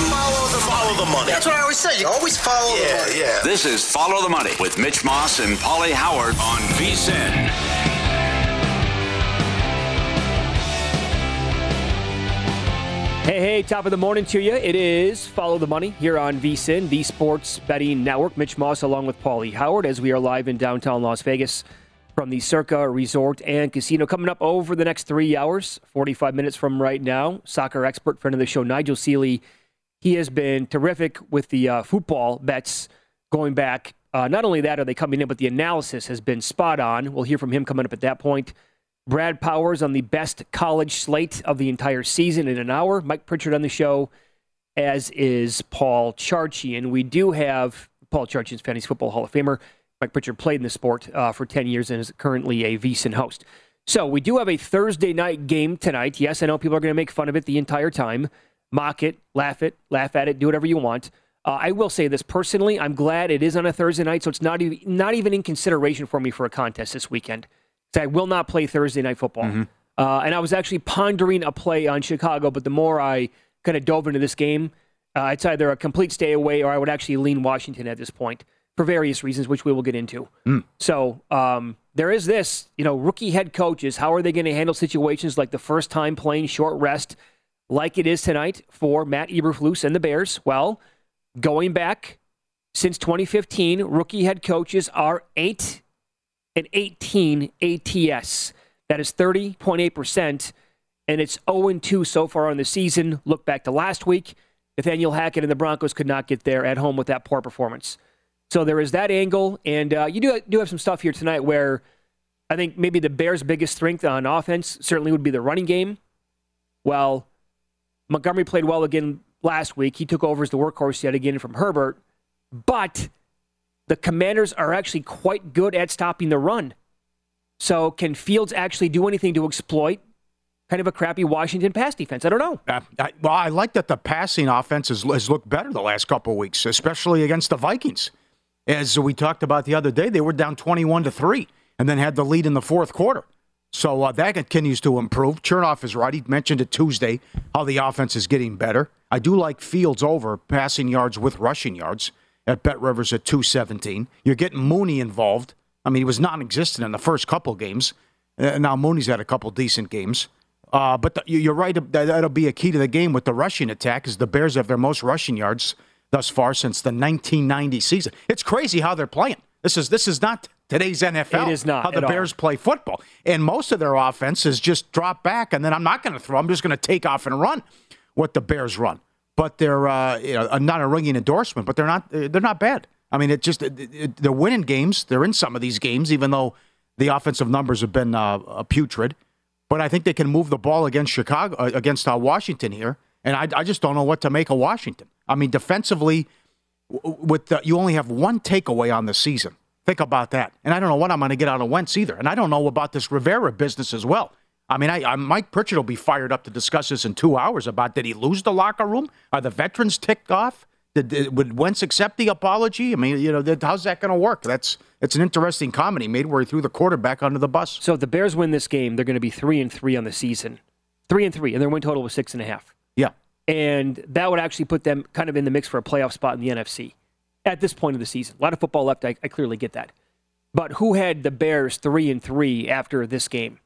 Always follow the, follow the money. That's what I always say. You always follow yeah, the money. Yeah, This is Follow the Money with Mitch Moss and Pauly Howard on VSIN. Hey, hey, top of the morning to you. It is Follow the Money here on VSIN, the Sports Betting Network. Mitch Moss along with Pauly Howard as we are live in downtown Las Vegas from the Circa Resort and Casino. Coming up over the next three hours, 45 minutes from right now, soccer expert, friend of the show, Nigel Seeley. He has been terrific with the uh, football bets going back. Uh, not only that are they coming in, but the analysis has been spot on. We'll hear from him coming up at that point. Brad Powers on the best college slate of the entire season in an hour. Mike Pritchard on the show, as is Paul Charchian. And we do have Paul Charchian is Fantasy Football Hall of Famer. Mike Pritchard played in the sport uh, for 10 years and is currently a VSIN host. So we do have a Thursday night game tonight. Yes, I know people are going to make fun of it the entire time, mock it, laugh it, laugh at it, do whatever you want. Uh, I will say this personally, I'm glad it is on a Thursday night, so it's not even, not even in consideration for me for a contest this weekend. So I will not play Thursday night football. Mm-hmm. Uh, and I was actually pondering a play on Chicago, but the more I kind of dove into this game, uh, it's either a complete stay away or I would actually lean Washington at this point for various reasons, which we will get into. Mm. So um, there is this, you know, rookie head coaches. How are they going to handle situations like the first time playing short rest, like it is tonight for Matt Eberflus and the Bears? Well, going back since 2015, rookie head coaches are eight and 18 ATS. That is 30.8%, and it's 0 2 so far on the season. Look back to last week. Nathaniel Hackett and the Broncos could not get there at home with that poor performance. So there is that angle, and uh, you do do have some stuff here tonight where I think maybe the Bears' biggest strength on offense certainly would be the running game. Well, Montgomery played well again last week. He took over as the workhorse yet again from Herbert, but the Commanders are actually quite good at stopping the run. So can Fields actually do anything to exploit kind of a crappy Washington pass defense? I don't know. Uh, I, well, I like that the passing offense has, has looked better the last couple of weeks, especially against the Vikings. As we talked about the other day, they were down 21 to 3 and then had the lead in the fourth quarter. So uh, that continues to improve. Chernoff is right. He mentioned it Tuesday how the offense is getting better. I do like Fields over passing yards with rushing yards at Bet Rivers at 217. You're getting Mooney involved. I mean, he was non existent in the first couple games. Uh, now Mooney's had a couple decent games. Uh, but the, you're right. That, that'll be a key to the game with the rushing attack, as the Bears have their most rushing yards thus far since the 1990 season. It's crazy how they're playing. This is this is not today's NFL. It is not how the Bears all. play football, and most of their offense is just drop back, and then I'm not going to throw. I'm just going to take off and run what the Bears run. But they're uh, you know, not a ringing endorsement, but they're not they're not bad. I mean, it just it, it, they're winning games. They're in some of these games, even though the offensive numbers have been uh, putrid. But I think they can move the ball against Chicago, uh, against uh, Washington here, and I, I, just don't know what to make of Washington. I mean, defensively, with the, you only have one takeaway on the season. Think about that. And I don't know what I'm going to get out of Wentz either. And I don't know about this Rivera business as well. I mean, I, I, Mike Pritchard will be fired up to discuss this in two hours about did he lose the locker room? Are the veterans ticked off? Did, did would Wentz accept the apology? I mean, you know, how's that going to work? That's it's an interesting comedy made where he threw the quarterback under the bus. So if the Bears win this game, they're going to be three and three on the season, three and three, and their win total was six and a half. Yeah, and that would actually put them kind of in the mix for a playoff spot in the NFC at this point of the season. A lot of football left. I, I clearly get that, but who had the Bears three and three after this game?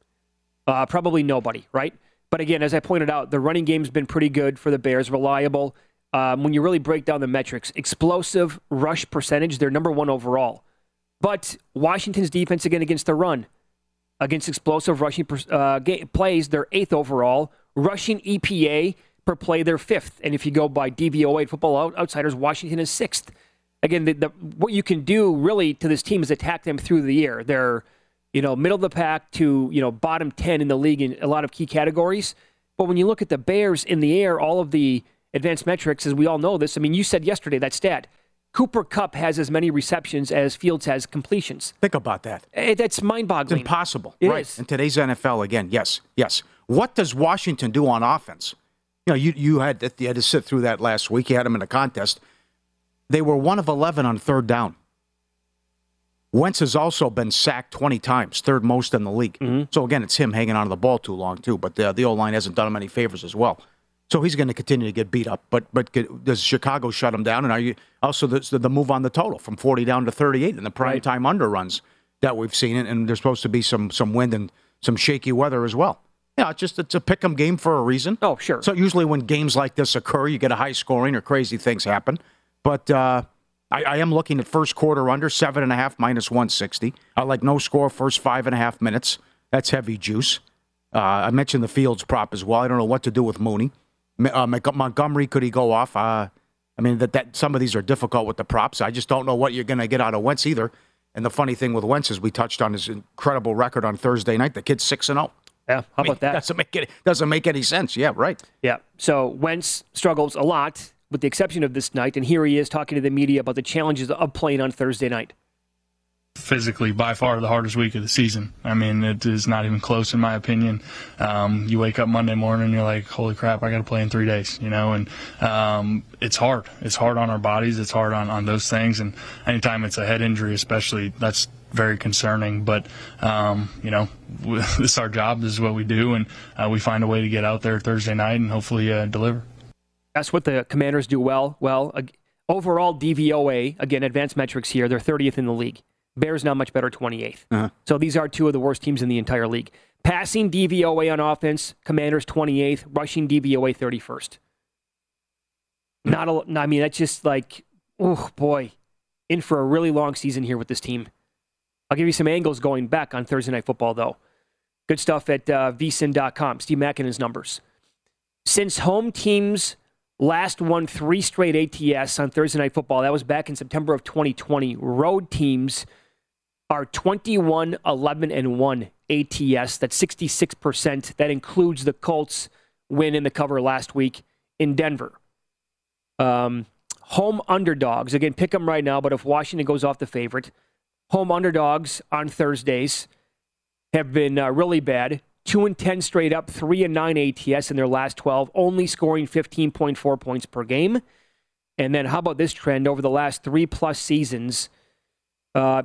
Uh, probably nobody, right? But again, as I pointed out, the running game's been pretty good for the Bears, reliable um, when you really break down the metrics, explosive rush percentage, they're number one overall. But Washington's defense again against the run, against explosive rushing uh, plays, they're eighth overall. Rushing EPA per play, they're fifth. And if you go by DVOA Football Outsiders, Washington is sixth. Again, the, the, what you can do really to this team is attack them through the air. They're you know middle of the pack to you know bottom ten in the league in a lot of key categories. But when you look at the Bears in the air, all of the advanced metrics, as we all know this. I mean, you said yesterday that stat. Cooper Kupp has as many receptions as Fields has completions. Think about that. It, eh, that's mind-boggling. It's impossible. It right. Is. In today's NFL, again, yes, yes. What does Washington do on offense? You know, you you had you had to sit through that last week. You had them in a contest. They were one of eleven on third down. Wentz has also been sacked 20 times, third most in the league. Mm-hmm. So again, it's him hanging on to the ball too long too. But the the O line hasn't done him any favors as well. So he's going to continue to get beat up. But but does Chicago shut him down? And are you also the, the move on the total from 40 down to 38 in the prime right. time underruns that we've seen? And there's supposed to be some some wind and some shaky weather as well. Yeah, it's just it's a pick 'em game for a reason. Oh, sure. So usually when games like this occur, you get a high scoring or crazy things happen. But uh, I, I, am looking at first quarter under seven and a half minus 160. I like no score first five and a half minutes. That's heavy juice. Uh, I mentioned the Fields prop as well. I don't know what to do with Mooney. Uh, Montgomery, could he go off? Uh, I mean, that, that some of these are difficult with the props. I just don't know what you're going to get out of Wentz either. And the funny thing with Wentz is we touched on his incredible record on Thursday night. The kid's six and zero. Oh. Yeah, how I mean, about that? Doesn't make it doesn't make any sense. Yeah, right. Yeah. So Wentz struggles a lot, with the exception of this night, and here he is talking to the media about the challenges of playing on Thursday night physically by far the hardest week of the season. I mean, it is not even close in my opinion. Um, you wake up Monday morning, you're like, "Holy crap, I got to play in three days," you know, and um, it's hard. It's hard on our bodies. It's hard on on those things, and anytime it's a head injury, especially, that's very concerning. But um, you know, this is our job. This is what we do, and uh, we find a way to get out there Thursday night and hopefully uh, deliver. That's what the Commanders do well. Well, overall DVOA again, advanced metrics here, they're 30th in the league. Bears now much better, 28th. Uh-huh. So these are two of the worst teams in the entire league. Passing DVOA on offense, Commanders 28th, rushing DVOA 31st. Not a, I mean, that's just like, oh boy, in for a really long season here with this team. I'll give you some angles going back on Thursday Night Football, though. Good stuff at uh, vsin.com. Steve Makinen's numbers. Since home teams last won three straight ATS on Thursday Night Football, that was back in September of 2020. Road teams are 21 11 and 1 ATS. That's 66%. That includes the Colts win in the cover last week in Denver. Um, home underdogs. Again, pick them right now, but if Washington goes off the favorite, home underdogs on Thursdays have been uh, really bad. 2 and 10 straight up, 3 and 9 ATS in their last 12, only scoring 15.4 points per game. And then how about this trend over the last 3 plus seasons? Uh,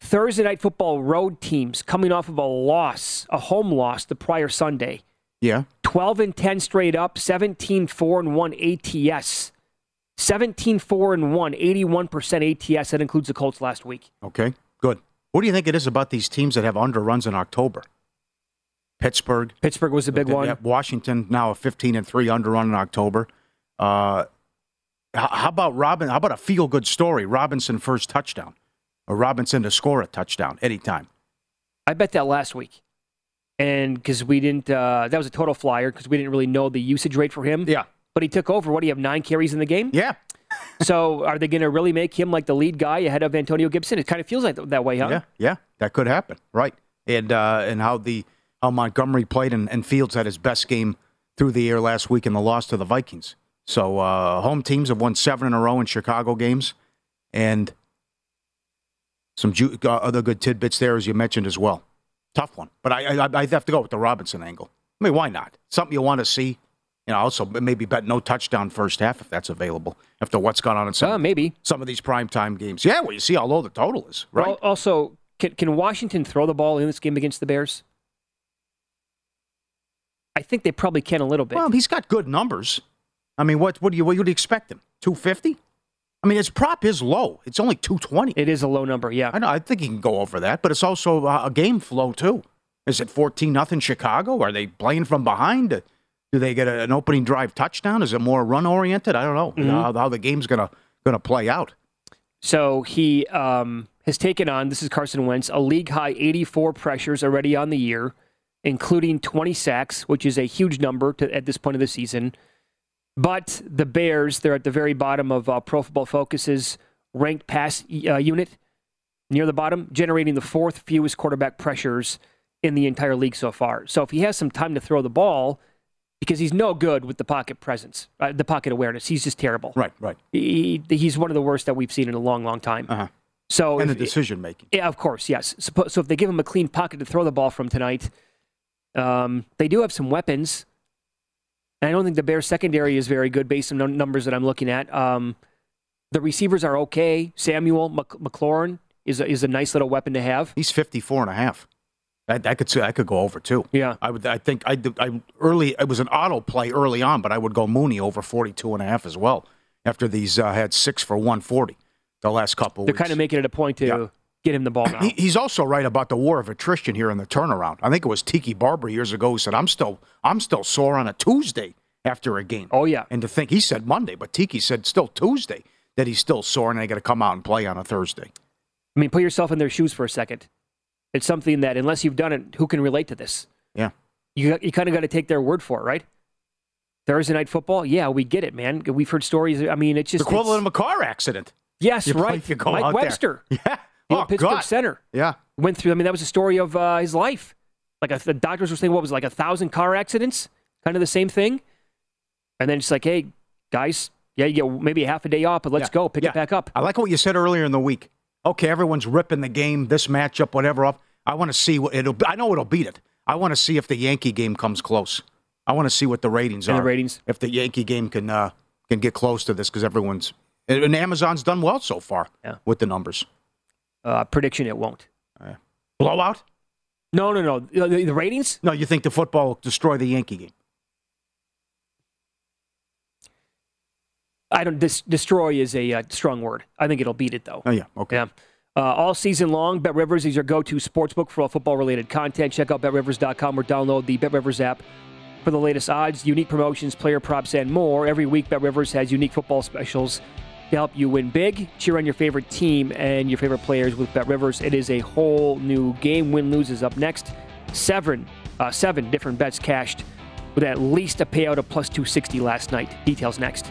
Thursday night football road teams coming off of a loss, a home loss the prior Sunday. Yeah. 12 and 10 straight up, 17 4 and 1 ATS. 17 4 and 1, 81% ATS. That includes the Colts last week. Okay. Good. What do you think it is about these teams that have underruns in October? Pittsburgh. Pittsburgh was a big one. Yeah, Washington now a 15 and 3 under underrun in October. Uh, how, how about Robin? How about a feel good story? Robinson first touchdown, or Robinson to score a touchdown anytime. I bet that last week. And because we didn't, uh, that was a total flyer because we didn't really know the usage rate for him. Yeah. But he took over. What do you have, nine carries in the game? Yeah. so are they going to really make him like the lead guy ahead of Antonio Gibson? It kind of feels like that way, huh? Yeah, yeah, that could happen, right? And uh, and how the how Montgomery played and, and Fields had his best game through the air last week in the loss to the Vikings. So uh, home teams have won seven in a row in Chicago games, and some ju- uh, other good tidbits there as you mentioned as well. Tough one, but I, I I have to go with the Robinson angle. I mean, why not? Something you want to see. You know, also maybe bet no touchdown first half if that's available after what's gone on in some uh, maybe some of these primetime games. Yeah, well, you see how low the total is, right? Well, also, can, can Washington throw the ball in this game against the Bears? I think they probably can a little bit. Well, he's got good numbers. I mean, what what do you what would you expect him? Two fifty? I mean, his prop is low. It's only two twenty. It is a low number, yeah. I know. I think he can go over that, but it's also a game flow too. Is it fourteen nothing Chicago? Are they playing from behind? Do they get an opening drive touchdown? Is it more run oriented? I don't know mm-hmm. how, how, the game's gonna gonna play out. So he um, has taken on. This is Carson Wentz, a league high eighty four pressures already on the year including 20 sacks, which is a huge number to, at this point of the season. But the Bears, they're at the very bottom of uh, Pro Football Focus's ranked pass uh, unit, near the bottom, generating the fourth fewest quarterback pressures in the entire league so far. So if he has some time to throw the ball, because he's no good with the pocket presence, uh, the pocket awareness, he's just terrible. Right, right. He, he's one of the worst that we've seen in a long, long time. Uh-huh. So and if, the decision making. Yeah, of course, yes. So, so if they give him a clean pocket to throw the ball from tonight um, they do have some weapons. And I don't think the Bears secondary is very good based on the numbers that I'm looking at. Um, the receivers are okay. Samuel Mc- McLaurin is a, is a nice little weapon to have. He's 54 and a half. I, I could I could go over too. Yeah, I would. I think I, I early. It was an auto play early on, but I would go Mooney over 42 and a half as well. After these uh, had six for 140 the last couple. They're weeks. kind of making it a point to yeah get him the ball now. He's also right about the war of attrition here in the turnaround. I think it was Tiki Barber years ago who said, "I'm still, I'm still sore on a Tuesday after a game." Oh yeah, and to think he said Monday, but Tiki said still Tuesday that he's still sore and they got to come out and play on a Thursday. I mean, put yourself in their shoes for a second. It's something that unless you've done it, who can relate to this? Yeah, you you kind of got to take their word for it, right? Thursday night football, yeah, we get it, man. We've heard stories. I mean, it's just the equivalent of a car accident. Yes, you right. Mike Webster. There. Yeah. Oh, Pittsburgh God. Center. Yeah. Went through, I mean, that was a story of uh, his life. Like a, the doctors were saying, what was it, like a thousand car accidents? Kind of the same thing. And then it's like, hey, guys, yeah, you get maybe a half a day off, but let's yeah. go, pick yeah. it back up. I like what you said earlier in the week. Okay, everyone's ripping the game, this matchup, whatever up. I want to see what it'll. I know it'll beat it. I want to see if the Yankee game comes close. I want to see what the ratings and are. The ratings. If the Yankee game can uh, can get close to this, because everyone's and Amazon's done well so far yeah. with the numbers. Uh, prediction: It won't. Uh, blowout? No, no, no. The, the, ratings? No, you think the football will destroy the Yankee game? I don't. Dis, destroy is a uh, strong word. I think it'll beat it though. Oh yeah. Okay. Yeah. Uh, all season long, Bet Rivers is your go-to sportsbook for all football-related content. Check out BetRivers.com or download the Bet Rivers app for the latest odds, unique promotions, player props, and more. Every week, Bet Rivers has unique football specials to help you win big. Cheer on your favorite team and your favorite players with Bet Rivers. It is a whole new game. Win lose is up next. Seven, uh, seven different bets cashed with at least a payout of plus 260 last night. Details next.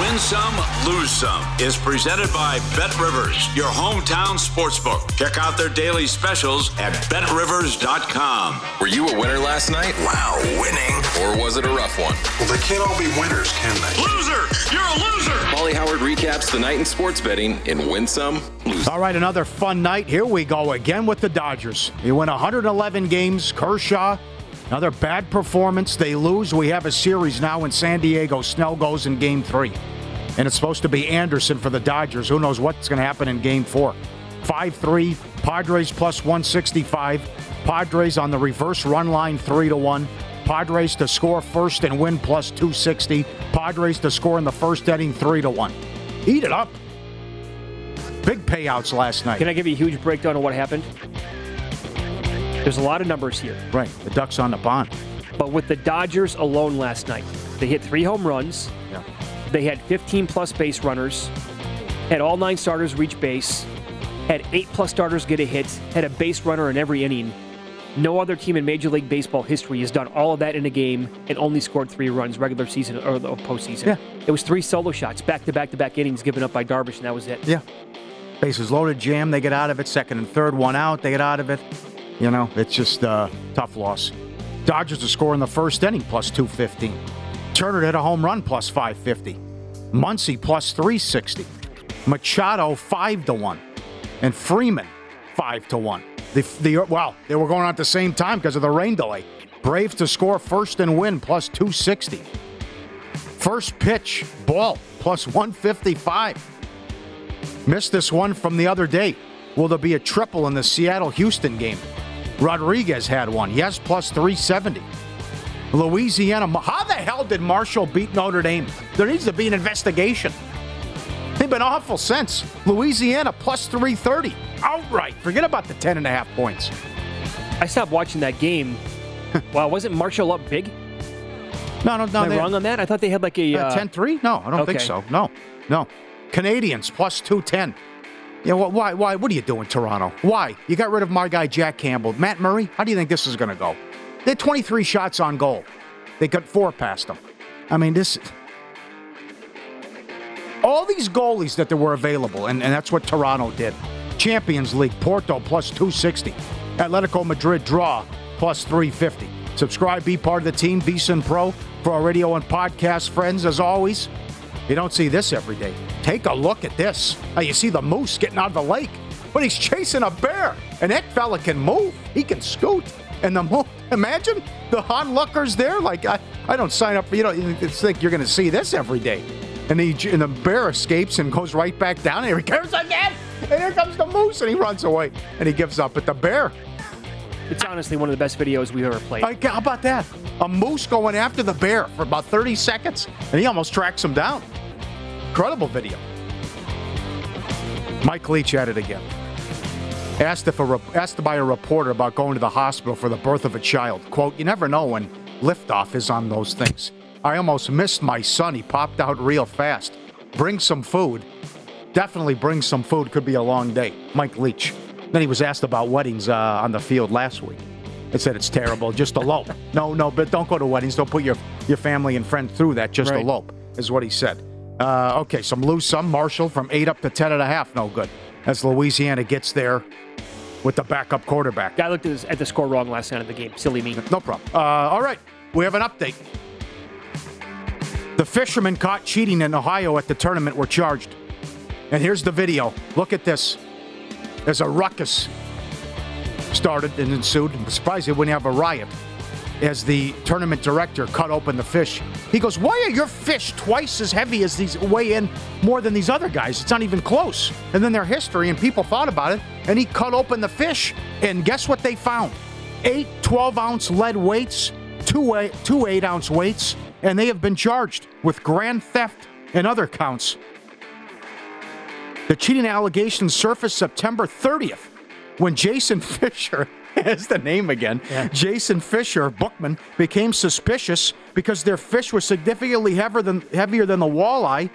Win Some, Lose Some is presented by Bet Rivers, your hometown sportsbook. Check out their daily specials at betrivers.com. Were you a winner last night? Wow, winning. Or was it a rough one? Well, they can't all be winners, can they? Loser! You're a loser! Pauly Howard recaps the night in sports betting in Win Some, Lose All right, another fun night. Here we go again with the Dodgers. You win 111 games. Kershaw, another bad performance. They lose. We have a series now in San Diego. Snell goes in game three. And it's supposed to be Anderson for the Dodgers. Who knows what's going to happen in game four? 5 3, Padres plus 165. Padres on the reverse run line 3 to 1. Padres to score first and win plus 260. Padres to score in the first inning 3 to 1. Eat it up. Big payouts last night. Can I give you a huge breakdown of what happened? There's a lot of numbers here. Right, the Ducks on the bond. But with the Dodgers alone last night, they hit three home runs. Yeah. They had 15 plus base runners, had all nine starters reach base, had eight plus starters get a hit, had a base runner in every inning. No other team in Major League Baseball history has done all of that in a game and only scored three runs, regular season or the postseason. Yeah. It was three solo shots, back to back to back innings given up by Darvish, and that was it. Yeah. Bases loaded, jam, they get out of it. Second and third, one out, they get out of it. You know, it's just a tough loss. Dodgers to score in the first inning plus 215. Turner hit a home run plus 550. Muncy plus 360. Machado 5 to 1. And Freeman 5 to 1. The, the, wow, they were going on at the same time because of the rain delay. Braves to score first and win plus 260. First pitch, ball plus 155. Missed this one from the other day. Will there be a triple in the Seattle Houston game? Rodriguez had one. Yes, plus 370. Louisiana. How the hell did Marshall beat Notre Dame? There needs to be an investigation. They've been awful since. Louisiana plus 330. Outright. Forget about the 10 and a half points. I stopped watching that game. wow, wasn't Marshall up big? No, no, no. Am I wrong on that? I thought they had like a uh, 10 3? No, I don't okay. think so. No, no. Canadiens plus 210. Yeah, well, why? Why? What are you doing, Toronto? Why? You got rid of my guy Jack Campbell, Matt Murray. How do you think this is going to go? They had 23 shots on goal. They got four past them. I mean, this. All these goalies that there were available, and, and that's what Toronto did. Champions League, Porto plus 260. Atletico Madrid draw plus 350. Subscribe, be part of the team, VSIN Pro for our radio and podcast friends. As always, you don't see this every day. Take a look at this. Now you see the moose getting out of the lake, but he's chasing a bear, and that fella can move. He can scoot. And the mo- imagine the onlookers there. Like I, I don't sign up you know. You think you're going to see this every day, and, he, and the bear escapes and goes right back down. And he comes again, and here comes the moose, and he runs away, and he gives up. But the bear, It's honestly one of the best videos we've ever played. how about that? A moose going after the bear for about 30 seconds, and he almost tracks him down. Incredible video. Mike Leach at it again. Asked if a asked by a reporter about going to the hospital for the birth of a child. "Quote: You never know when liftoff is on those things. I almost missed my son. He popped out real fast. Bring some food. Definitely bring some food. Could be a long day." Mike Leach. Then he was asked about weddings uh, on the field last week. He said it's terrible. Just elope. no, no, but don't go to weddings. Don't put your your family and friend through that. Just Right. elope is what he said. Uh, okay, some lose some. Marshall from eight up to ten and a half. No good. As Louisiana gets there with the backup quarterback. I looked at, this, at the score wrong last night of the game. Silly me. No problem. Uh, all right, we have an update. The fishermen caught cheating in Ohio at the tournament were charged. And here's the video. Look at this. There's a ruckus started and ensued. I'm surprised they wouldn't have a riot as the tournament director cut open the fish. He goes, Why are your fish twice as heavy as these weigh in more than these other guys? It's not even close. And then their history, and people thought about it, and he cut open the fish, and guess what they found? Eight 12 ounce lead weights, two, eight, two 8 ounce weights, and they have been charged with grand theft and other counts. The cheating allegations surfaced September 30th when Jason Fisher, has the name again, Jason Fisher, Bookman, became suspicious because their fish was significantly heavier than, heavier than the walleye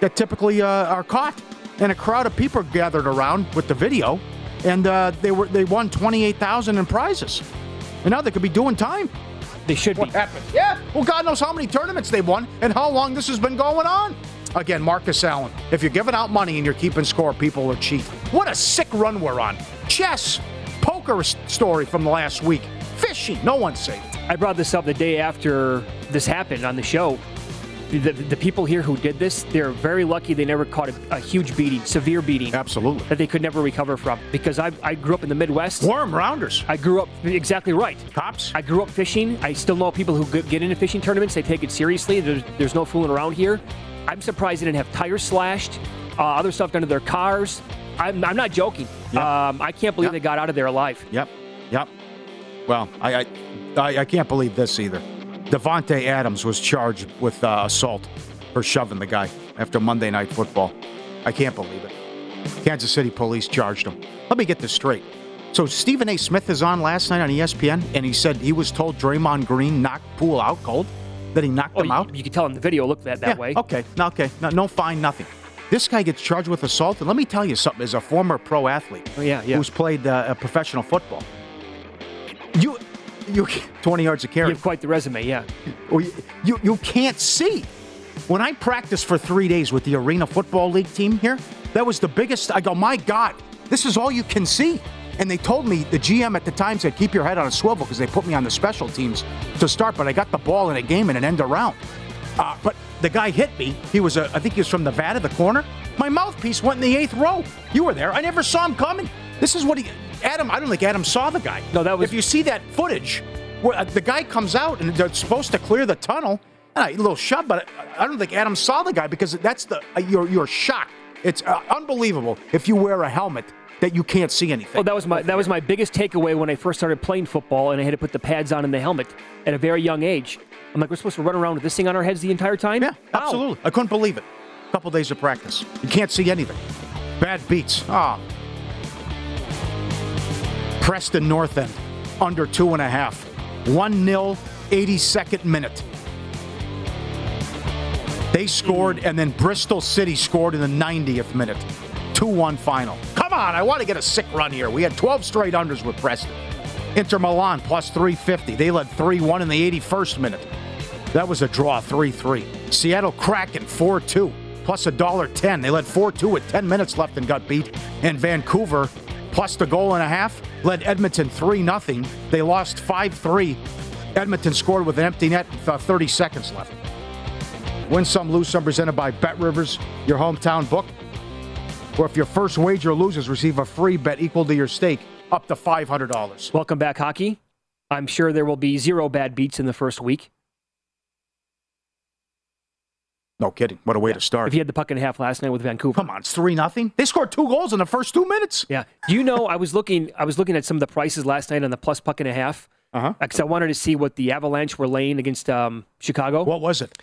that typically uh, are caught. And a crowd of people gathered around with the video, and uh, they were they won 28000 in prizes. And now they could be doing time. They should What be. happened? Yeah. Well, God knows how many tournaments they've won and how long this has been going on. Again, Marcus Allen. If you're giving out money and you're keeping score, people are cheap. What a sick run we're on. Chess, poker story from the last week. Fishing, no one's safe. I brought this up the day after this happened on the show. The, the people here who did this, they're very lucky they never caught a, a huge beating, severe beating. Absolutely. That they could never recover from. Because I, I grew up in the Midwest. Worm rounders. I grew up, exactly right. Cops. I grew up fishing. I still know people who get- get into fishing tournaments. They take it seriously. There's, there's no fooling around here. I'm surprised they didn't have tires slashed, uh, other stuff done to their cars. I'm, I'm not joking. Yep. Um, I can't believe Yep. they got out of there alive. Yep. Yep. Well, I I, I, can't believe this either. Davante Adams was charged with uh, assault for shoving the guy after Monday Night Football. I can't believe it. Kansas City police charged him. Let me get this straight. So Stephen A. Smith is on last night on ESPN, and he said he was told Draymond Green knocked Poole out cold. That he knocked Oh, him you, out. you can tell in the video looked that, that Yeah, way. Okay. No, okay. No, no fine, nothing. This guy gets charged with assault, and let me tell you something. As a former pro athlete, Oh, yeah, yeah. who's played uh, professional football, you, you, twenty yards of carry. You carry. have quite the resume, yeah. You, you, you can't see. When I practiced for three days with the Arena Football League team here, that was the biggest. I go, my God, this is all you can see. And they told me, the GM at the time said, keep your head on a swivel because they put me on the special teams to start, but I got the ball in a game in an end around. Uh, but the guy hit me. He was, a, I think he was from Nevada, the corner. My mouthpiece went in the eighth row. You were there. I never saw him coming. This is what he, Adam, I don't think Adam saw the guy. No, that was- If you see that footage where uh, the guy comes out and they're supposed to clear the tunnel, and a little shove, but I I don't think Adam saw the guy because that's the, uh, you're, you're shocked. It's uh, unbelievable if you wear a helmet that you can't see anything. Well, that was my that was my biggest takeaway when I first started playing football, and I had to put the pads on and the helmet at a very young age. I'm like, we're supposed to run around with this thing on our heads the entire time? Yeah, absolutely. I couldn't believe it. A couple days of practice. You can't see anything. Bad beats. Ah. Preston North End, under two and a half. 1 0, 82nd minute. They scored, and then Bristol City scored in the 90th minute. 2 1 final. Come on, I want to get a sick run here. We had 12 straight unders with Preston. Inter Milan plus 350. They led 3 1 in the 81st minute. That was a draw, 3 3. Seattle Kraken, 4 2. plus a dollar ten. They led 4-2 with 10 minutes left and got beat. And Vancouver, plus the goal and a half, led Edmonton 3 0 They lost 5-3. Edmonton scored with an empty net with uh, 30 seconds left. Win some, lose some, presented by Bet Rivers, your hometown book. Or if your first wager loses, receive a free bet equal to your stake, up to $500. Welcome back, hockey. I'm sure there will be zero bad beats in the first week. No kidding. What a way to start. If you had the puck and a half last night with Vancouver. Come on, it's 3 nothing. They scored two goals in the first two minutes. Yeah. Do you know I was looking I was looking at some of the prices last night on the plus puck and a half. Uh-huh. Because I wanted to see what the Avalanche were laying against um, Chicago. What was it?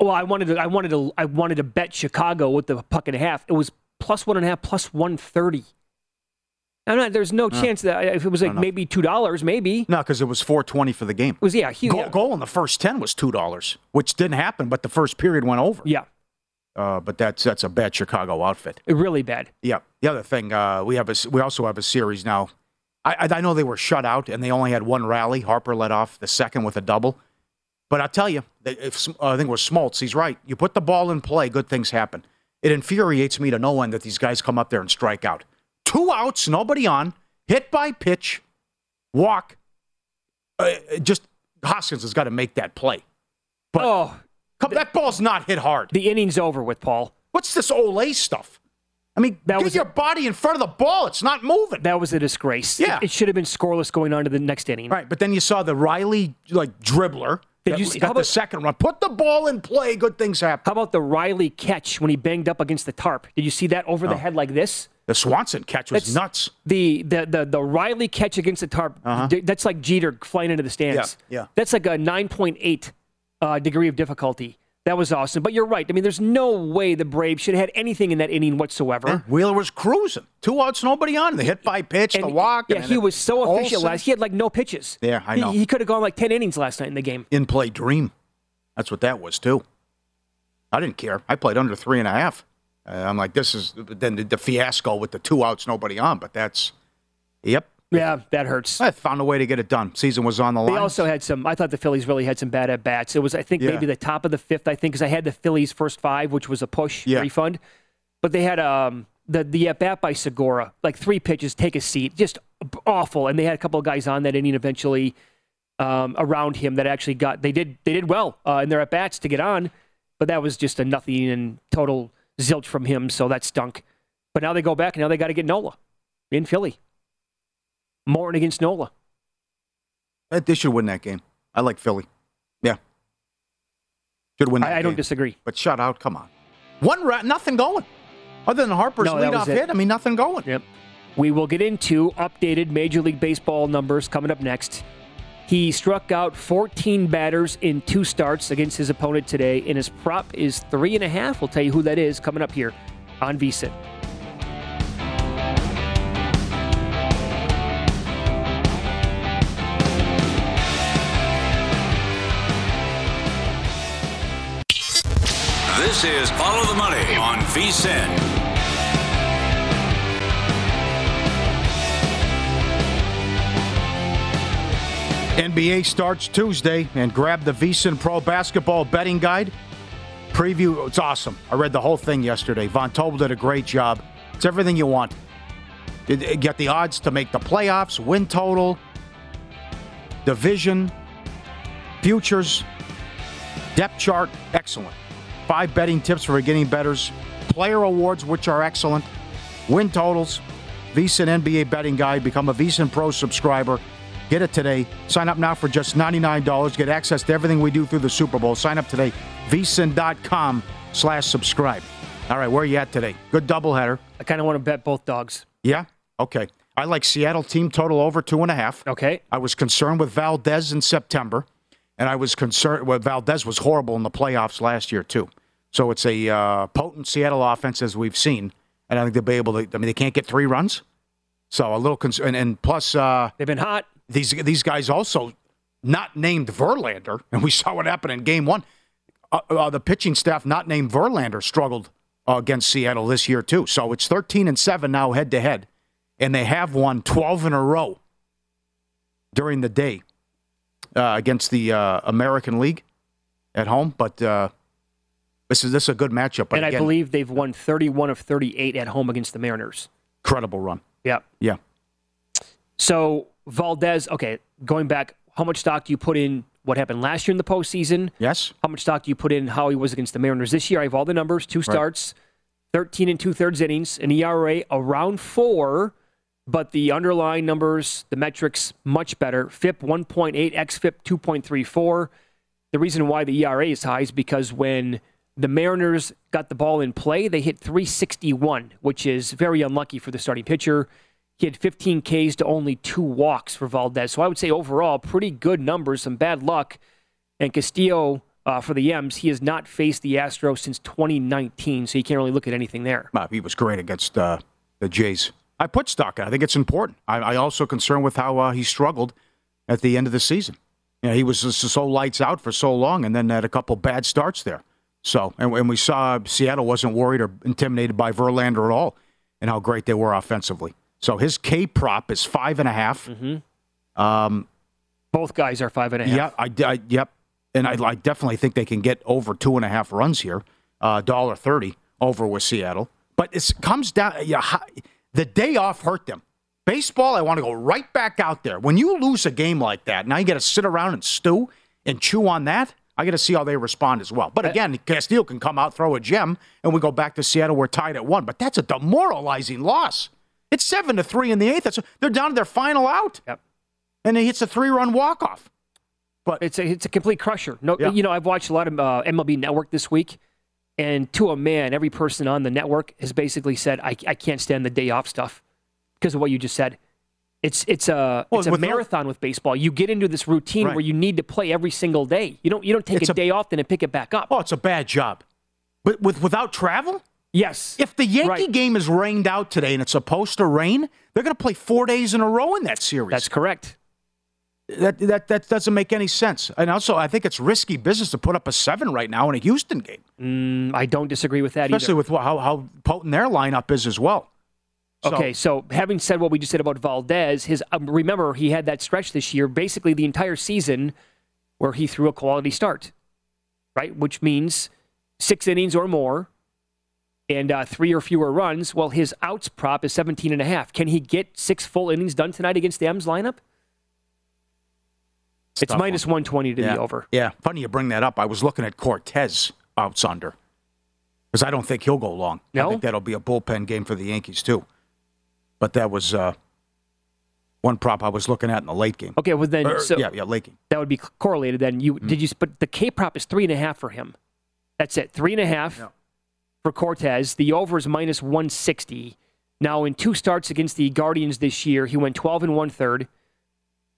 Well, I wanted to I wanted to I wanted to bet Chicago with the puck and a half. It was plus one and a half, plus one thirty. I'm not, there's no No. chance that if it was like maybe two dollars, maybe. No, because it was 420 for the game. It was yeah, huge. Goal, goal in the first 10 was $2, which didn't happen, but the first period went over. Yeah, Uh, but that's that's a bad Chicago outfit. really bad. Yeah. The other thing, uh, we have a we also have a series now. I, I I know they were shut out and they only had one rally. Harper led off the second with a double. But I'll tell you, if uh, I think it was Smoltz, he's right. You put the ball in play, good things happen. It infuriates me to no end that these guys come up there and strike out. Two outs, nobody on, hit by pitch, walk. Uh, just Hoskins has got to make that play. But oh, come, that ball's not hit hard. The inning's over with Paul. What's this Olay stuff? I mean, That get was your body in front of the ball. It's not moving. That was a disgrace. Yeah. It, it should have been scoreless going on to the next inning. Right, but then you saw the Riley like dribbler. Did you see- got how the about- second run? Put the ball in play. Good things happen. How about the Riley catch when he banged up against the tarp? Did you see that over the head like this? The Swanson catch was That's- nuts. The the the, the Riley catch against the tarp. Uh-huh. That's like Jeter flying into the stands. Yeah, yeah. That's like a nine point eight uh, degree of difficulty. That was awesome. But you're right. I mean, there's no way the Braves should have had anything in that inning whatsoever. Yeah, Wheeler was cruising. Two outs, nobody on. The hit by pitch, the walk. Yeah, and he was so efficient Olsen. last. He had like no pitches. Yeah, I He- know. He, could have gone like ten innings last night in the game. In play dream. That's what that was too. I didn't care. I played under three and a half. Uh, I'm like, this is then the, the fiasco with the two outs, nobody on. But that's, yep. Yeah, that hurts. I found a way to get it done. Season was on the line. They also had some. I thought the Phillies really had some bad at bats. It was, I think, Yeah. maybe the top of the fifth. I think because I had the Phillies first five, which was a push Yeah. refund, but they had um the the at bat by Segura, like three pitches, take a seat, just awful. And they had a couple of guys on that inning eventually um, around him that actually got. They did they did well uh, in their at bats to get on, but that was just a nothing and total zilch from him. So that stunk. But now they go back and now they got to get Nola in Philly. Morton against Nola. They should win that game. I like Philly. Yeah. Should win that I, I don't game. disagree. But shut out, come on. One rat, nothing going. Other than Harper's No, leadoff hit, I mean, nothing going. Yep. We will get into updated Major League Baseball numbers coming up next. He struck out 14 batters in two starts against his opponent today, and his prop is three and a half. We'll tell you who that is coming up here on VSIN. This is Follow the Money on VSIN. NBA starts Tuesday, and grab the VSiN Pro Basketball Betting Guide. Preview, it's awesome. I read the whole thing yesterday. Von Tobel did a great job. It's everything you want. You uh, Get the odds to make the playoffs, win total, division, futures, depth chart, excellent. Five betting tips for beginning bettors, player awards, which are excellent, win totals, VSiN NBA betting guide. Become a VSiN Pro subscriber. Get it today. Sign up now for just $99. Get access to everything we do through the Super Bowl. Sign up today. VSiN.com slash subscribe. All right, where are you at today? Good doubleheader. I kind of want to bet both dogs. Yeah? Okay. I like Seattle team total over two and a half. Okay. I was concerned with Valdez in September, and I was concerned. Well, Valdez was horrible in the playoffs last year too. So it's a uh, potent Seattle offense as we've seen, and I think they'll be able to. I mean, they can't get three runs, so a little concern. And, and plus, uh, They've been hot. these these guys also not named Verlander, and we saw what happened in Game One. Uh, uh, the pitching staff not named Verlander struggled uh, against Seattle this year too. So it's thirteen and seven now head to head, and they have won twelve in a row during the day uh, against the uh, American League at home. But uh, This is this is a good matchup. And again, I believe they've won 31 of 38 at home against the Mariners. incredible run. Yeah. Yeah. So Valdez, okay, going back, how much stock do you put in what happened last year in the postseason? Yes. How much stock do you put in how he was against the Mariners this year? I have all the numbers: two starts, 13 and two thirds innings, an ERA around four, but the underlying numbers, the metrics, much better. FIP 1.8, XFIP 2.34. The reason why the ERA is high is because when the Mariners got the ball in play, they hit 361, which is very unlucky for the starting pitcher. He had 15 Ks to only two walks for Valdez. So I would say overall, pretty good numbers, some bad luck. And Castillo, uh, for the M's, he has not faced the Astros since 2019, so you can't really look at anything there. Well, he was great against uh, the Jays. I put stock in. I think it's important. I, I also concerned with how uh, he struggled at the end of the season. You know, he was so lights out for so long, and then had a couple bad starts there. So, and, and we saw Seattle wasn't worried or intimidated by Verlander at all, and how great they were offensively. So his K prop is five and a half. Um, Both guys are five and a half. yeah, I, I yep, and I, I definitely think they can get over two and a half runs here. Uh, Dollar thirty over with Seattle, but it comes down. Yeah, the day off hurt them. Baseball, I want to go right back out there. When you lose a game like that, now you got to sit around and stew and chew on that. I got to see how they respond as well. But again, Castillo can come out, throw a gem, and we go back to Seattle. We're tied at one. But that's a demoralizing loss. It's seven to three in the eighth. That's, they're down to their final out. Yep. And he hits a three-run walk-off. But it's a it's a complete crusher. No, Yeah. you know I've watched a lot of uh, MLB Network this week, and to a man, every person on the network has basically said, "I, I can't stand the day off stuff," because of what you just said. It's it's a Well, it's a no- marathon with baseball. You get into this routine Right. where you need to play every single day. You don't you don't take a, a- day off then and pick it back up. Oh, it's a bad job. But with without travel? Yes. If the Yankee Right. game is rained out today and it's supposed to rain, they're going to play four days in a row in that series. That's correct. That, that that doesn't make any sense. And also, I think it's risky business to put up a seven right now in a Houston game, Mm, I don't disagree with that either. especially either. with how how potent their lineup is as well. So- Okay, so having said what we just said about Valdez, his um, remember he had that stretch this year, basically the entire season, where he threw a quality start, right? Which means six innings or more, and uh, three or fewer runs. Well, his outs prop is 17 and a half. Can he get six full innings done tonight against the M's lineup? It's tough minus 120 to yeah. the over. Yeah, funny you bring that up. I was looking at Cortes outs under because I don't think he'll go long. I No? think that'll be a bullpen game for the Yankees too. But that was uh, one prop I was looking at in the late game. Okay, well then, Or- so yeah, yeah, late game. that would be correlated. Then you did you? But the K prop is three and a half for him. That's it, three and a half for Cortes. The over is minus one sixty. Now, in two starts against the Guardians this year, he went twelve and one third,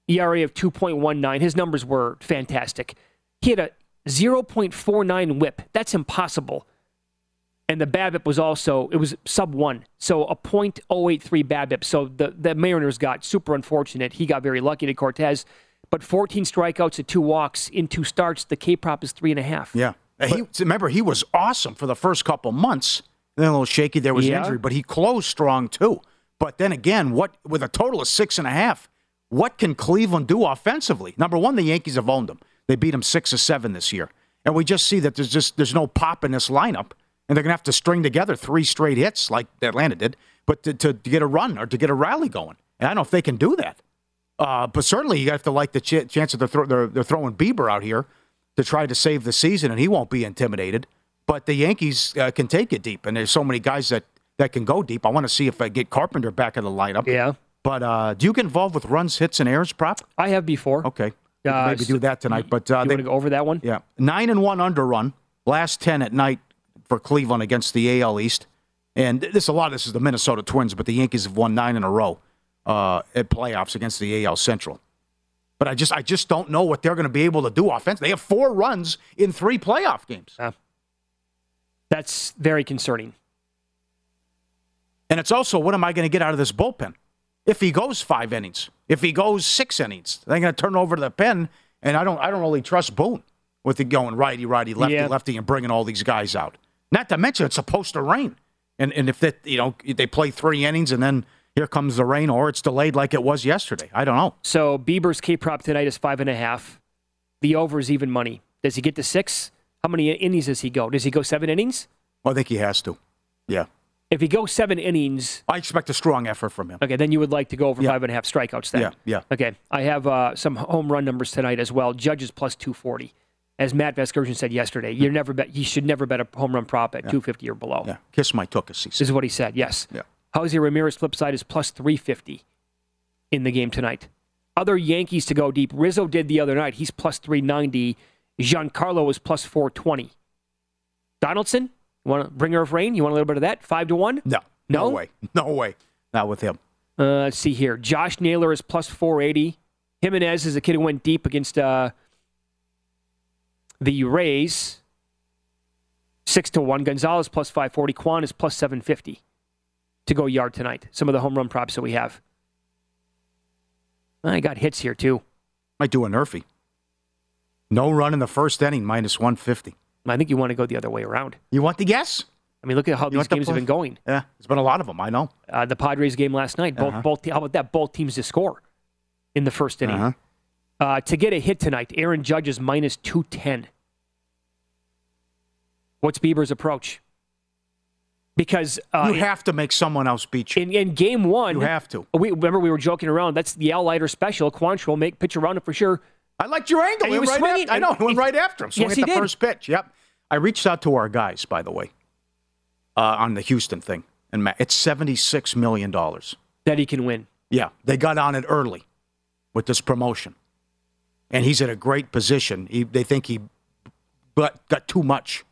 ERA of two point one nine. His numbers were fantastic. He had a zero point four nine WHIP. That's impossible. And the BABIP was also it was sub one, so a .083 BABIP. So the the Mariners got super unfortunate. He got very lucky to Cortes, but 14 strikeouts and two walks in two starts. The K prop is three and a half. Yeah. he, remember, he was awesome for the first couple months. Then a little shaky. There was Yeah. injury, but he closed strong too. But then again, what with a total of six and a half, what can Cleveland do offensively? Number one, the Yankees have owned them. They beat them six or seven this year, and we just see that there's just there's no pop in this lineup, and they're gonna have to string together three straight hits like Atlanta did, but to, to, to get a run or to get a rally going. And I don't know if they can do that. Uh, but certainly, you have to like the ch- chance that they're, throw- they're, they're throwing Bieber out here to try to save the season, and he won't be intimidated. But the Yankees uh, can take it deep, and there's so many guys that, that can go deep. I want to see if I get Carpenter back in the lineup. Yeah. But uh, do you get involved with runs, hits, and errors prop? I have before. Okay. Uh, maybe so- do that tonight. But uh, you they, want to go over that one? yeah, nine and one under run. Last ten at night for Cleveland against the AL East, and this a lot of this is the Minnesota Twins, but the Yankees have won nine in a row uh, at playoffs against the AL Central. But I just I just don't know what they're going to be able to do offense. They have four runs in three playoff games, That's very concerning. and it's also what am I going to get out of this bullpen? If he goes five innings, if he goes six innings, they're going to turn over the pen, and I don't I don't really trust Boone with it going righty righty lefty Yeah. lefty and bringing all these guys out. Not to mention it's supposed to rain, and and if that you know they play three innings and then here comes the rain, or it's delayed like it was yesterday. I don't know. So Bieber's K prop tonight is five and a half. The over is even money. Does he get to six? How many innings does he go? Does he go seven innings? I think he has to. Yeah. If he goes seven innings, I expect a strong effort from him. okay, then you would like to go over Yeah. five and a half strikeouts. Then, Yeah, yeah. Okay, I have uh, some home run numbers tonight as well. Judges plus two forty, as Matt Vasgersian said yesterday. You're never bet. You should never bet a home run prop at two fifty or below. Yeah. Kiss my tuchus, This is what he said. Yes. Yeah. Jose Ramirez flip side is plus 350 in the game tonight. Other Yankees to go deep. Rizzo did the other night. He's plus 390. Giancarlo is plus 420. Donaldson, you want to bringer of rain? You want a little bit of that? Five to one? No. No? No way. No way. Not with him. Uh, let's see here. Josh Naylor is plus 480. Gimenez is a kid who went deep against uh, the Rays. Six to one. Gonzalez plus 540. Kwan is plus 750 to go yard tonight. Some of the home run props that we have. I got hits here too. Might do a NRFI. No run in the first inning, minus 150. I think you want to go the other way around. You want the guess? I mean, look at how You these want the games have been going. Yeah, there's been a lot of them. I know. Uh, the Padres game last night. Both, Uh-huh. both. How about that? Both teams to score in the first inning. Uh-huh. Uh, to get a hit tonight, Aaron Judge is minus 210. What's Bieber's approach? Because uh, you have to make someone else beat you. in, in game one, You have to. We, remember, we were joking around. That's the Al Leiter special. Quantrill will make pitch around it for sure. I liked your angle. He was right swinging, after- I know. He went right after him. Swung Yes, at he the did. first pitch. Yep. I reached out to our guys, by the way, uh, on the Houston thing, and it's seventy-six million dollars. That he can win. Yeah, they got on it early with this promotion, and he's in a great position. He, they think he got, got too much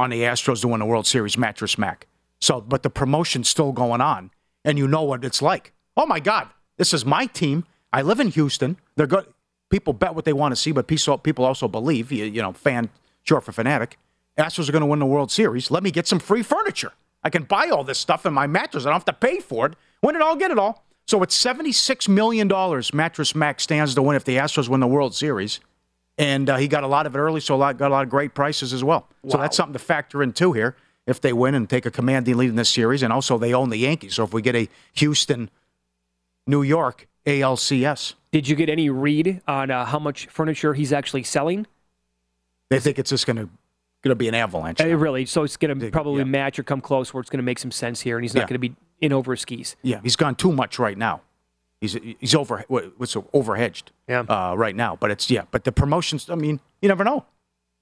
on the Astros to win the World Series, mattress Mack. So, but the promotion's still going on, and you know what it's like. Oh my God, this is my team. I live in Houston. They're good. People bet what they want to see, but people also believe. You, you know, fan short for fanatic. Astros are going to win the World Series. Let me get some free furniture. I can buy all this stuff in my mattress. I don't have to pay for it. Win it all, get it all. So it's $76 million Mattress Mack stands to win if the Astros win the World Series. And uh, he got a lot of it early, so a lot, got a lot of great prices as well. So that's something to factor in, too, here, if they win and take a commanding lead in this series. And also, they own the Yankees. So if we get a Houston, New York ALCS, Did you get any read on uh, how much furniture he's actually selling? they think it's just going to going to be an avalanche. Really? So it's going to probably yeah. match or come close where it's going to make some sense here, and he's not Yeah. going to be in over his skis. Yeah, he's gone too much right now. He's he's over what- what's overhedged. Yeah. Uh, right now, but it's yeah. But the promotions. I mean, you never know.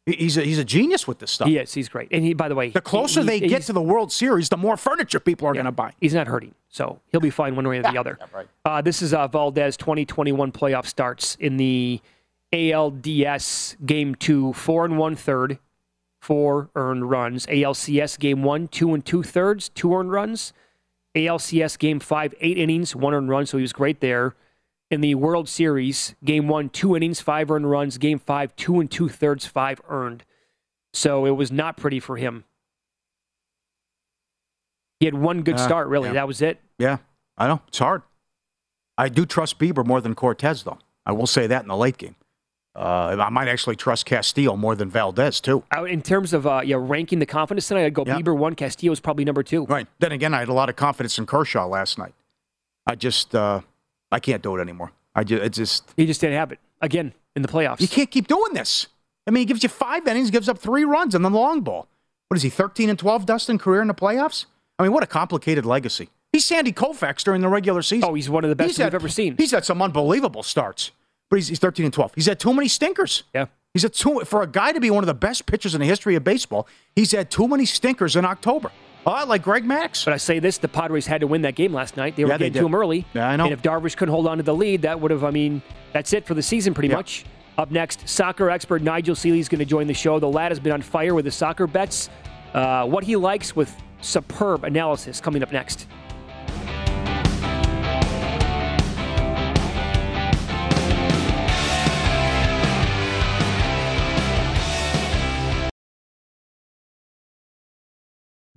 He's a, he's a genius with this stuff. He. He's great. And he, by the way, The closer he- they get to the World Series, the more furniture people are going to buy. He's not hurting, so he'll be fine one way or the other. uh, this is uh, Valdez 2021 playoff starts in the ALDS Game Two, four and one third, four earned runs. ALCS Game One, two and two thirds, two earned runs. ALCS Game Five, eight innings, one earned run, so he was great there. In the World Series, Game One, two innings, five earned runs. Game Five, two and two thirds, five earned. So it was not pretty for him. He had one good Uh, start, really. yeah. That was it. Yeah, I know it's hard. I do trust Bieber more than Cortes, though. I will say that in the late game. Uh, I might actually trust Castillo more than Valdez too. Uh, In terms of uh, yeah, ranking the confidence tonight, I'd go Yeah. Bieber one, Castillo is probably number two. Right. Then again, I had a lot of confidence in Kershaw last night. I just uh, I can't do it anymore. I just it just He just didn't have it again in the playoffs. you can't keep doing this. I mean, he gives you five innings, gives up three runs, and then the long ball. What is he, 13 and 12, Dustin, career in the playoffs? I mean, what a complicated legacy. He's Sandy Koufax during the regular season. Oh, he's one of the best we've ever seen. He's had some unbelievable starts, but he's, he's 13 and 12. He's had too many stinkers. Yeah. He's had too for a guy to be one of the best pitchers in the history of baseball. He's had too many stinkers in October. A lot like Greg Maddux. But I say this: the Padres had to win that game last night. They were Yeah, getting did. to him early. Yeah, I know. And if Darvish couldn't hold on to the lead, that would have. I mean, that's it for the season, pretty Yeah. much. Up next, soccer expert Nigel Seeley is going to join the show. The lad has been on fire with his soccer bets. Uh, what he likes with superb analysis coming up next.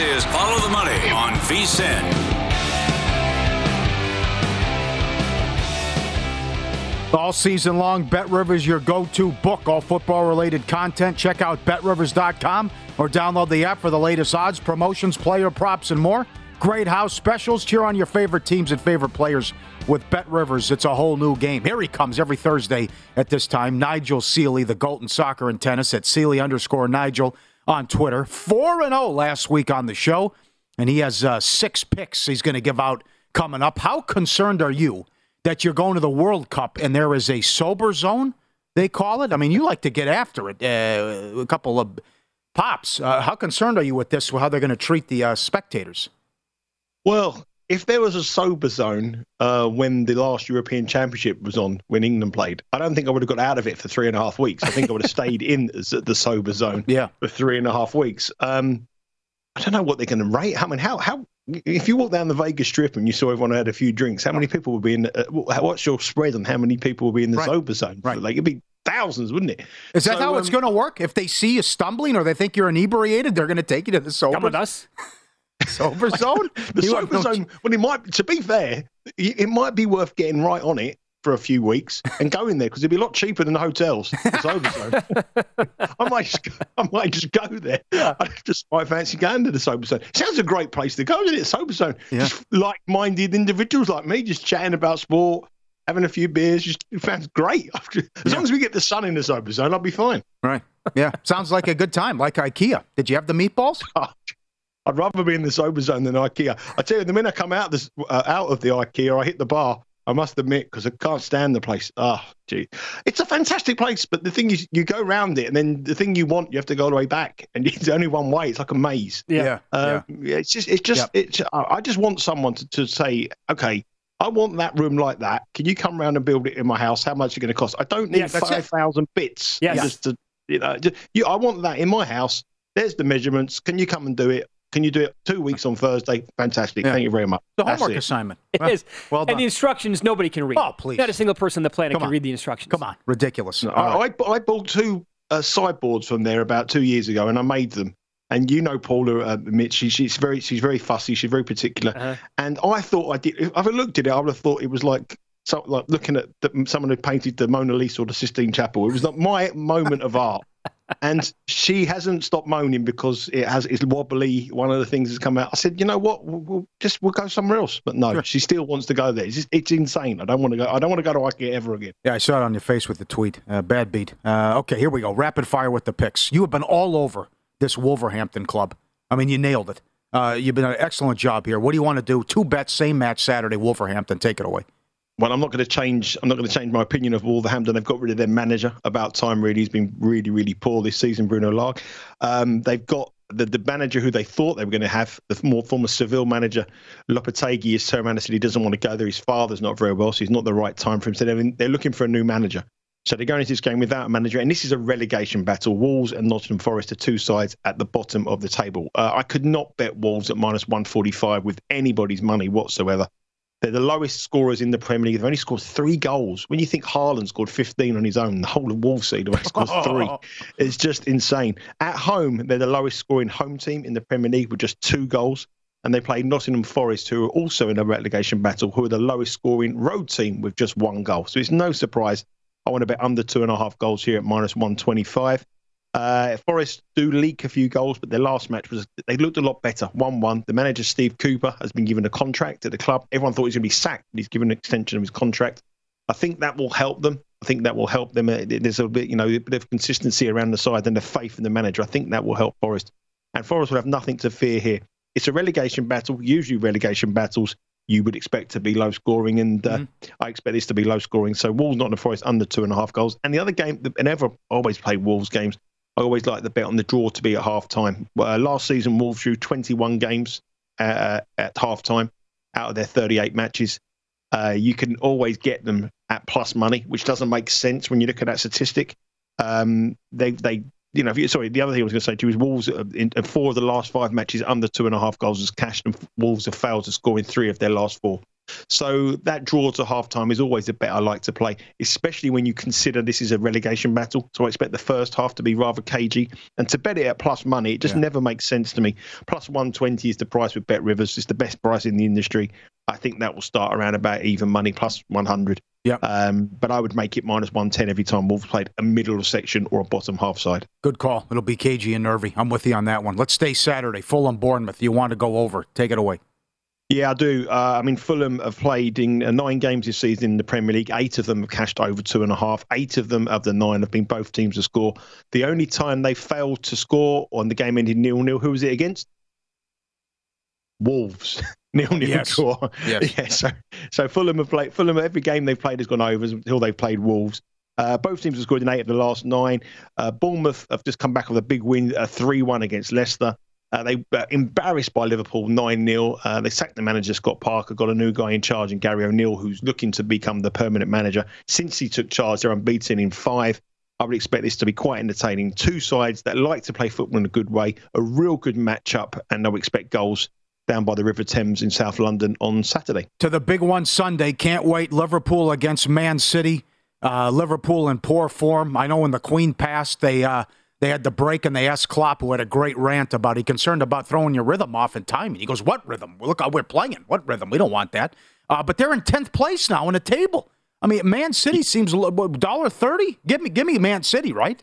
Is Follow the Money on VSIN. All season long, Bet Rivers your go-to book, all football-related content. Check out betrivers.com or download the app for the latest odds, promotions, player props, and more. Great house specials. Cheer on your favorite teams and favorite players with Bet Rivers. It's a whole new game. Here he comes every Thursday at this time. Nigel Seeley, the Golden Soccer and Tennis at Seeley underscore Nigel on Twitter. 4 and 0 last week on the show, and he has uh, six picks he's going to give out coming up. How concerned are you that you're going to the World Cup and there is a sober zone, they call it? I mean, you like to get after it. Uh, a couple of pops. Uh, how concerned are you with this, how they're going to treat the uh, spectators? Well, if there was a sober zone uh, when the last European Championship was on, when England played, I don't think I would have got out of it for three and a half weeks. I think I would have stayed in the sober zone yeah. for three and a half weeks. Um, I don't know what they're going to rate. I mean, how how if you walk down the Vegas Strip and you saw everyone had a few drinks, how many people would be in? Uh, what's your spread on how many people will be in the Right. sober zone? Right. Like it'd be thousands, wouldn't it? Is that So, how it's um, going to work? If they see you stumbling or they think you're inebriated, they're going to take you to the sober, Come with us. sober zone? The You have sober no zone. Well, it might. To be fair, it might be worth getting right on it for a few weeks and going there because it'd be a lot cheaper than the hotels. The sober zone. I might, just, I might just go there. I just might fancy going to the sober zone. Sounds a great place to go, isn't it? Sober zone. Yeah. Just like-minded individuals like me, just chatting about sport, having a few beers. Just it sounds great. As long as we get the sun in the sober zone, I'll be fine. Right. Yeah. Sounds like a good time, like IKEA. Did you have the meatballs? Oh, I'd rather be in the sober zone than IKEA. I tell you, the minute I come out this uh, out of the IKEA, I hit the bar. I must admit, because I can't stand the place. Oh, gee, it's a fantastic place, but the thing is, you go around it, and then the thing you want, you have to go all the way back, and it's only one way. It's like a maze. Yeah. Um, yeah. It's just, it's just, it's. I I just want someone to, to say, okay, I want that room like that. Can you come around and build it in my house? How much is it going to cost? I don't need Yeah, five thousand bits. Yes. Just to, You know, just, you, I want that in my house. There's the measurements. Can you come and do it? Can you do it two weeks on Thursday? Fantastic. Yeah. Thank you very much. The That's homework it. assignment. It is. Well done. and the instructions nobody can read. Oh, please. Not a single person on the planet Come can on. read the instructions. Come on, ridiculous. No, I, right. I, I bought two uh, sideboards from there about two years ago, and I made them. And you know Paula, uh, Mitch, she, she's very she's very fussy, she's very particular. Uh-huh. And I thought I did. If I looked at it, I would have thought it was like so, like looking at the, someone who painted the Mona Lisa or the Sistine Chapel. It was not my moment of art. And she hasn't stopped moaning because it has it's wobbly. One of the things has come out. I said, you know what? We'll, we'll just we'll go somewhere else. But no, she still wants to go there. It's, just, it's insane. I don't want to go. I don't want to go to IKEA ever again. Yeah, I saw it on your face with the tweet. Uh, bad beat. Uh, okay, here we go. Rapid fire with the picks. You have been all over this Wolverhampton club. I mean, you nailed it. Uh, you've been an excellent job here. What do you want to do? Two bets, same match Saturday. Wolverhampton. Take it away. Well, I'm not going to change. I'm not going to change my opinion of Wolverhampton. They've got rid of their manager. About time, really. He's been really, really poor this season, Bruno Lage. Um, they've got the, the manager who they thought they were going to have, the more former Seville manager, Lopetegui, is around and he doesn't want to go there. His father's not very well, so he's not the right time for him. So they're, they're looking for a new manager. So they're going into this game without a manager, and this is a relegation battle. Wolves and Nottingham Forest are two sides at the bottom of the table. Uh, I could not bet Wolves at minus 145 with anybody's money whatsoever. They're the lowest scorers in the Premier League. They've only scored three goals. When you think Haaland scored 15 on his own, the whole of Wolves seed only scores three. It's just insane. At home, they're the lowest scoring home team in the Premier League with just two goals. And they play Nottingham Forest, who are also in a relegation battle, who are the lowest scoring road team with just one goal. So it's no surprise. I want to bet under two and a half goals here at minus 125. Uh, Forest do leak a few goals, but their last match was they looked a lot better. One-one. The manager Steve Cooper has been given a contract at the club. Everyone thought he was going to be sacked, but he's given an extension of his contract. I think that will help them. I think that will help them. Uh, There's a bit, you know, a bit of consistency around the side and the faith in the manager. I think that will help Forest, and Forest will have nothing to fear here. It's a relegation battle. Usually, relegation battles you would expect to be low scoring, and uh, I expect this to be low scoring. So Wolves not in the Forest under two and a half goals. And the other game, and ever always play Wolves games. I always like the bet on the draw to be at half time. Uh, last season, Wolves drew 21 games uh, at half time out of their 38 matches. Uh, you can always get them at plus money, which doesn't make sense when you look at that statistic. Um, they, they, you know, you, sorry, the other thing I was going to say to you is Wolves uh, in, in four of the last five matches under two and a half goals has cashed, and Wolves have failed to score in three of their last four. So that draw to half time is always a bet I like to play, especially when you consider this is a relegation battle. So I expect the first half to be rather cagey. And to bet it at plus money, it just Yeah. never makes sense to me. Plus 120 is the price with Bet Rivers. It's the best price in the industry. I think that will start around about even money, plus 100. Yeah. Um, but I would make it minus 110 every time Wolves played a middle section or a bottom half side. Good call. It'll be cagey and nervy. I'm with you on that one. Let's stay Saturday. Fulham Bournemouth. You want to go over? Take it away. Yeah, I do. Uh, I mean, Fulham have played in uh, nine games this season in the Premier League. Eight of them have cashed over two and a half. Eight of them of the nine have been both teams to score. The only time they failed to score on the game ended nil nil. Who was it against? Wolves. nil nil Yes. draw. Yes. yeah. So, so Fulham have played. Fulham every game they've played has gone over until they've played Wolves. Uh, both teams have scored in eight of the last nine. Uh, Bournemouth have just come back with a big win, a 3 1 against Leicester. Uh, they were embarrassed by Liverpool 9 0. Uh, they sacked the manager, Scott Parker, got a new guy in charge, and Gary O'Neill, who's looking to become the permanent manager. Since he took charge, they're unbeaten in five. I would expect this to be quite entertaining. Two sides that like to play football in a good way, a real good matchup, and I expect goals down by the River Thames in South London on Saturday. To the big one Sunday. Can't wait. Liverpool against Man City. Uh, Liverpool in poor form. I know when the Queen passed, they uh, they had the break and they asked Klopp, who had a great rant about he concerned about throwing your rhythm off in time. And he goes, "What rhythm? Look, we're playing. What rhythm? We don't want that." Uh, but they're in tenth place now in the table. I mean, Man City seems dollar thirty. Give me, give me Man City, right?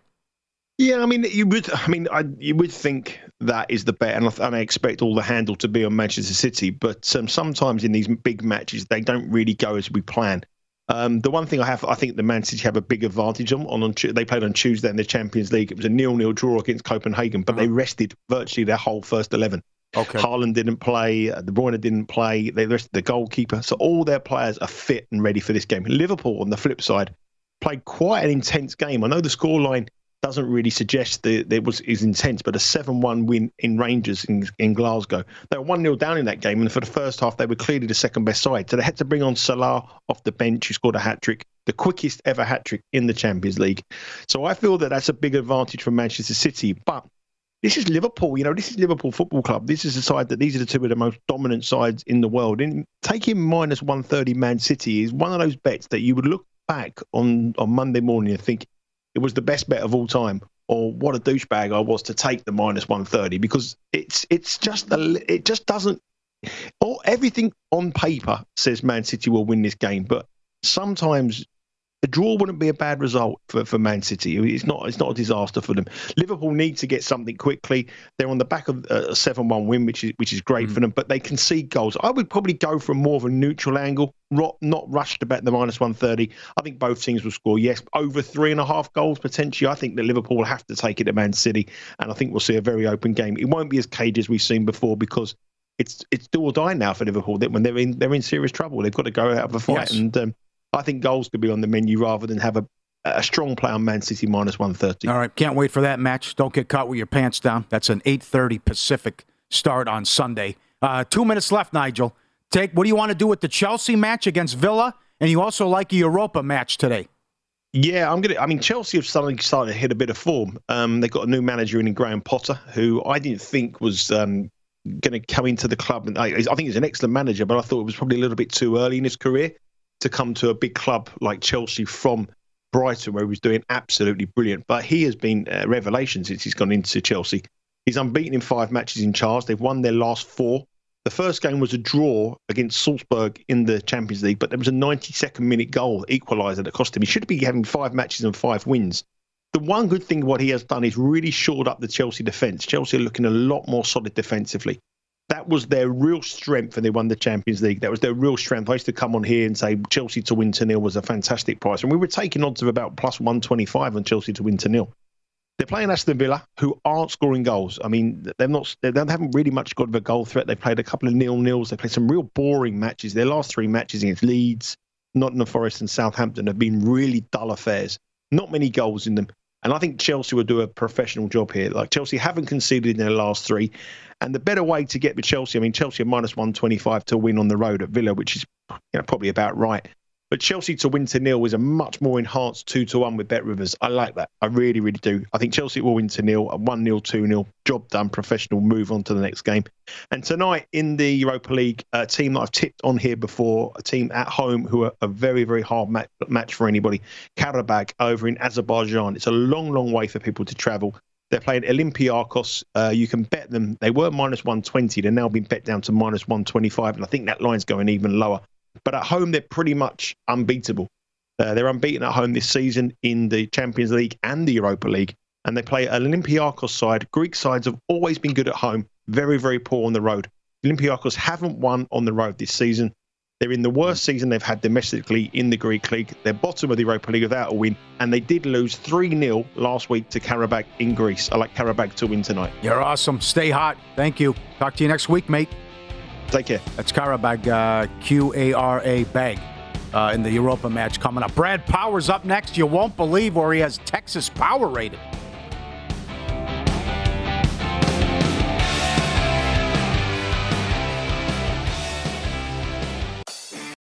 Yeah, I mean, you would. I mean, I, you would think that is the bet, and I, and I expect all the handle to be on Manchester City. But um, sometimes in these big matches, they don't really go as we plan. Um, the one thing I have, I think the Man City have a big advantage on. on, on they played on Tuesday in the Champions League. It was a nil-nil draw against Copenhagen, but they rested virtually their whole first eleven. Okay. Haaland didn't play. uh, De Bruyne didn't play. They rested the goalkeeper, so all their players are fit and ready for this game. Liverpool, on the flip side, played quite an intense game. I know the scoreline doesn't really suggest that it was is intense, but a seven-one win in Rangers in, in Glasgow. They were one 0 down in that game, and for the first half, they were clearly the second best side. So they had to bring on Salah off the bench, who scored a hat trick. the quickest ever hat trick in the Champions League. So I feel that that's a big advantage for Manchester City. But this is Liverpool. You know, this is Liverpool Football Club. This is a side that these are the two of the most dominant sides in the world. And taking minus 130 Man City is one of those bets that you would look back on, on Monday morning and think it was the best bet of all time. Or what a douchebag I was to take the minus 130 because it's it's just a, it just doesn't or everything on paper says Man City will win this game, but sometimes a draw wouldn't be a bad result for, for Man City. It's not it's not a disaster for them. Liverpool need to get something quickly. They're on the back of a seven one win, which is which is great mm. for them. But they concede goals. I would probably go for more of a neutral angle, not rush to bet the minus one thirty. I think both teams will score. Yes, over three and a half goals potentially. I think that Liverpool will have to take it to Man City, and I think we'll see a very open game. It won't be as cagey as we've seen before because it's it's do or die now for Liverpool. That when they're in they're in serious trouble, they've got to go out of a fight. Yes. And um, I think goals could be on the menu rather than have a a strong play on Man City minus one thirty. All right, can't wait for that match. Don't get caught with your pants down. That's an eight thirty Pacific start on Sunday. Uh, two minutes left, Nigel. Take what do you want to do with the Chelsea match against Villa, and you also like a Europa match today. Yeah, I'm gonna. I mean, Chelsea have suddenly started to hit a bit of form. Um, they've got a new manager in Graham Potter, who I didn't think was um, going to come into the club. And I, I think he's an excellent manager, but I thought it was probably a little bit too early in his career to come to a big club like Chelsea from Brighton, where he was doing absolutely brilliant. But he has been a revelation since he's gone into Chelsea. He's unbeaten in five matches in charge. They've won their last four. The first game was a draw against Salzburg in the Champions League, but there was a 92nd minute goal equaliser that cost him. He should be having five matches and five wins the one good thing what he has done is really shored up the Chelsea defence. Chelsea are looking a lot more solid defensively. That was their real strength when they won the Champions League. That was their real strength. I used to come on here and say Chelsea to win to nil was a fantastic price, and we were taking odds of about plus one twenty five on Chelsea to win to nil. They're playing Aston Villa, who aren't scoring goals. I mean, they're not. They haven't really much got of a goal threat. They played a couple of nil nils. They played some real boring matches. Their last three matches against Leeds, Nottingham Forest, and Southampton have been really dull affairs. Not many goals in them. And I think Chelsea will do a professional job here. Like Chelsea haven't conceded in their last three. And the better way to get with Chelsea, I mean, Chelsea are minus 125 to win on the road at Villa, which is you know, probably about right. But Chelsea to win to nil is a much more enhanced two to one with Bet Rivers. I like that. I really, really do. I think Chelsea will win to nil, a one 0 two 0 job done, professional. Move on to the next game. And tonight in the Europa League, a team that I've tipped on here before, a team at home who are a very, very hard match, match for anybody. Qarabag over in Azerbaijan. It's a long, long way for people to travel. They're playing Olympiacos. Uh, you can bet them. They were minus 120. They're now being bet down to minus 125. And I think that line's going even lower. But at home, they're pretty much unbeatable. Uh, they're unbeaten at home this season in the Champions League and the Europa League. And they play Olympiacos side. Greek sides have always been good at home, very, very poor on the road. Olympiacos haven't won on the road this season. They're in the worst season they've had domestically in the Greek league. They're bottom of the Europa League without a win, and they did lose 3 0 last week to Qarabag in Greece. I like Qarabag to win tonight. You're awesome. Stay hot. Thank you. Talk to you next week, mate. Take care. That's Qarabag, uh, Q A R A Bag. Uh, in the Europa match coming up. Brad Powers up next. You won't believe where he has Texas Power rated.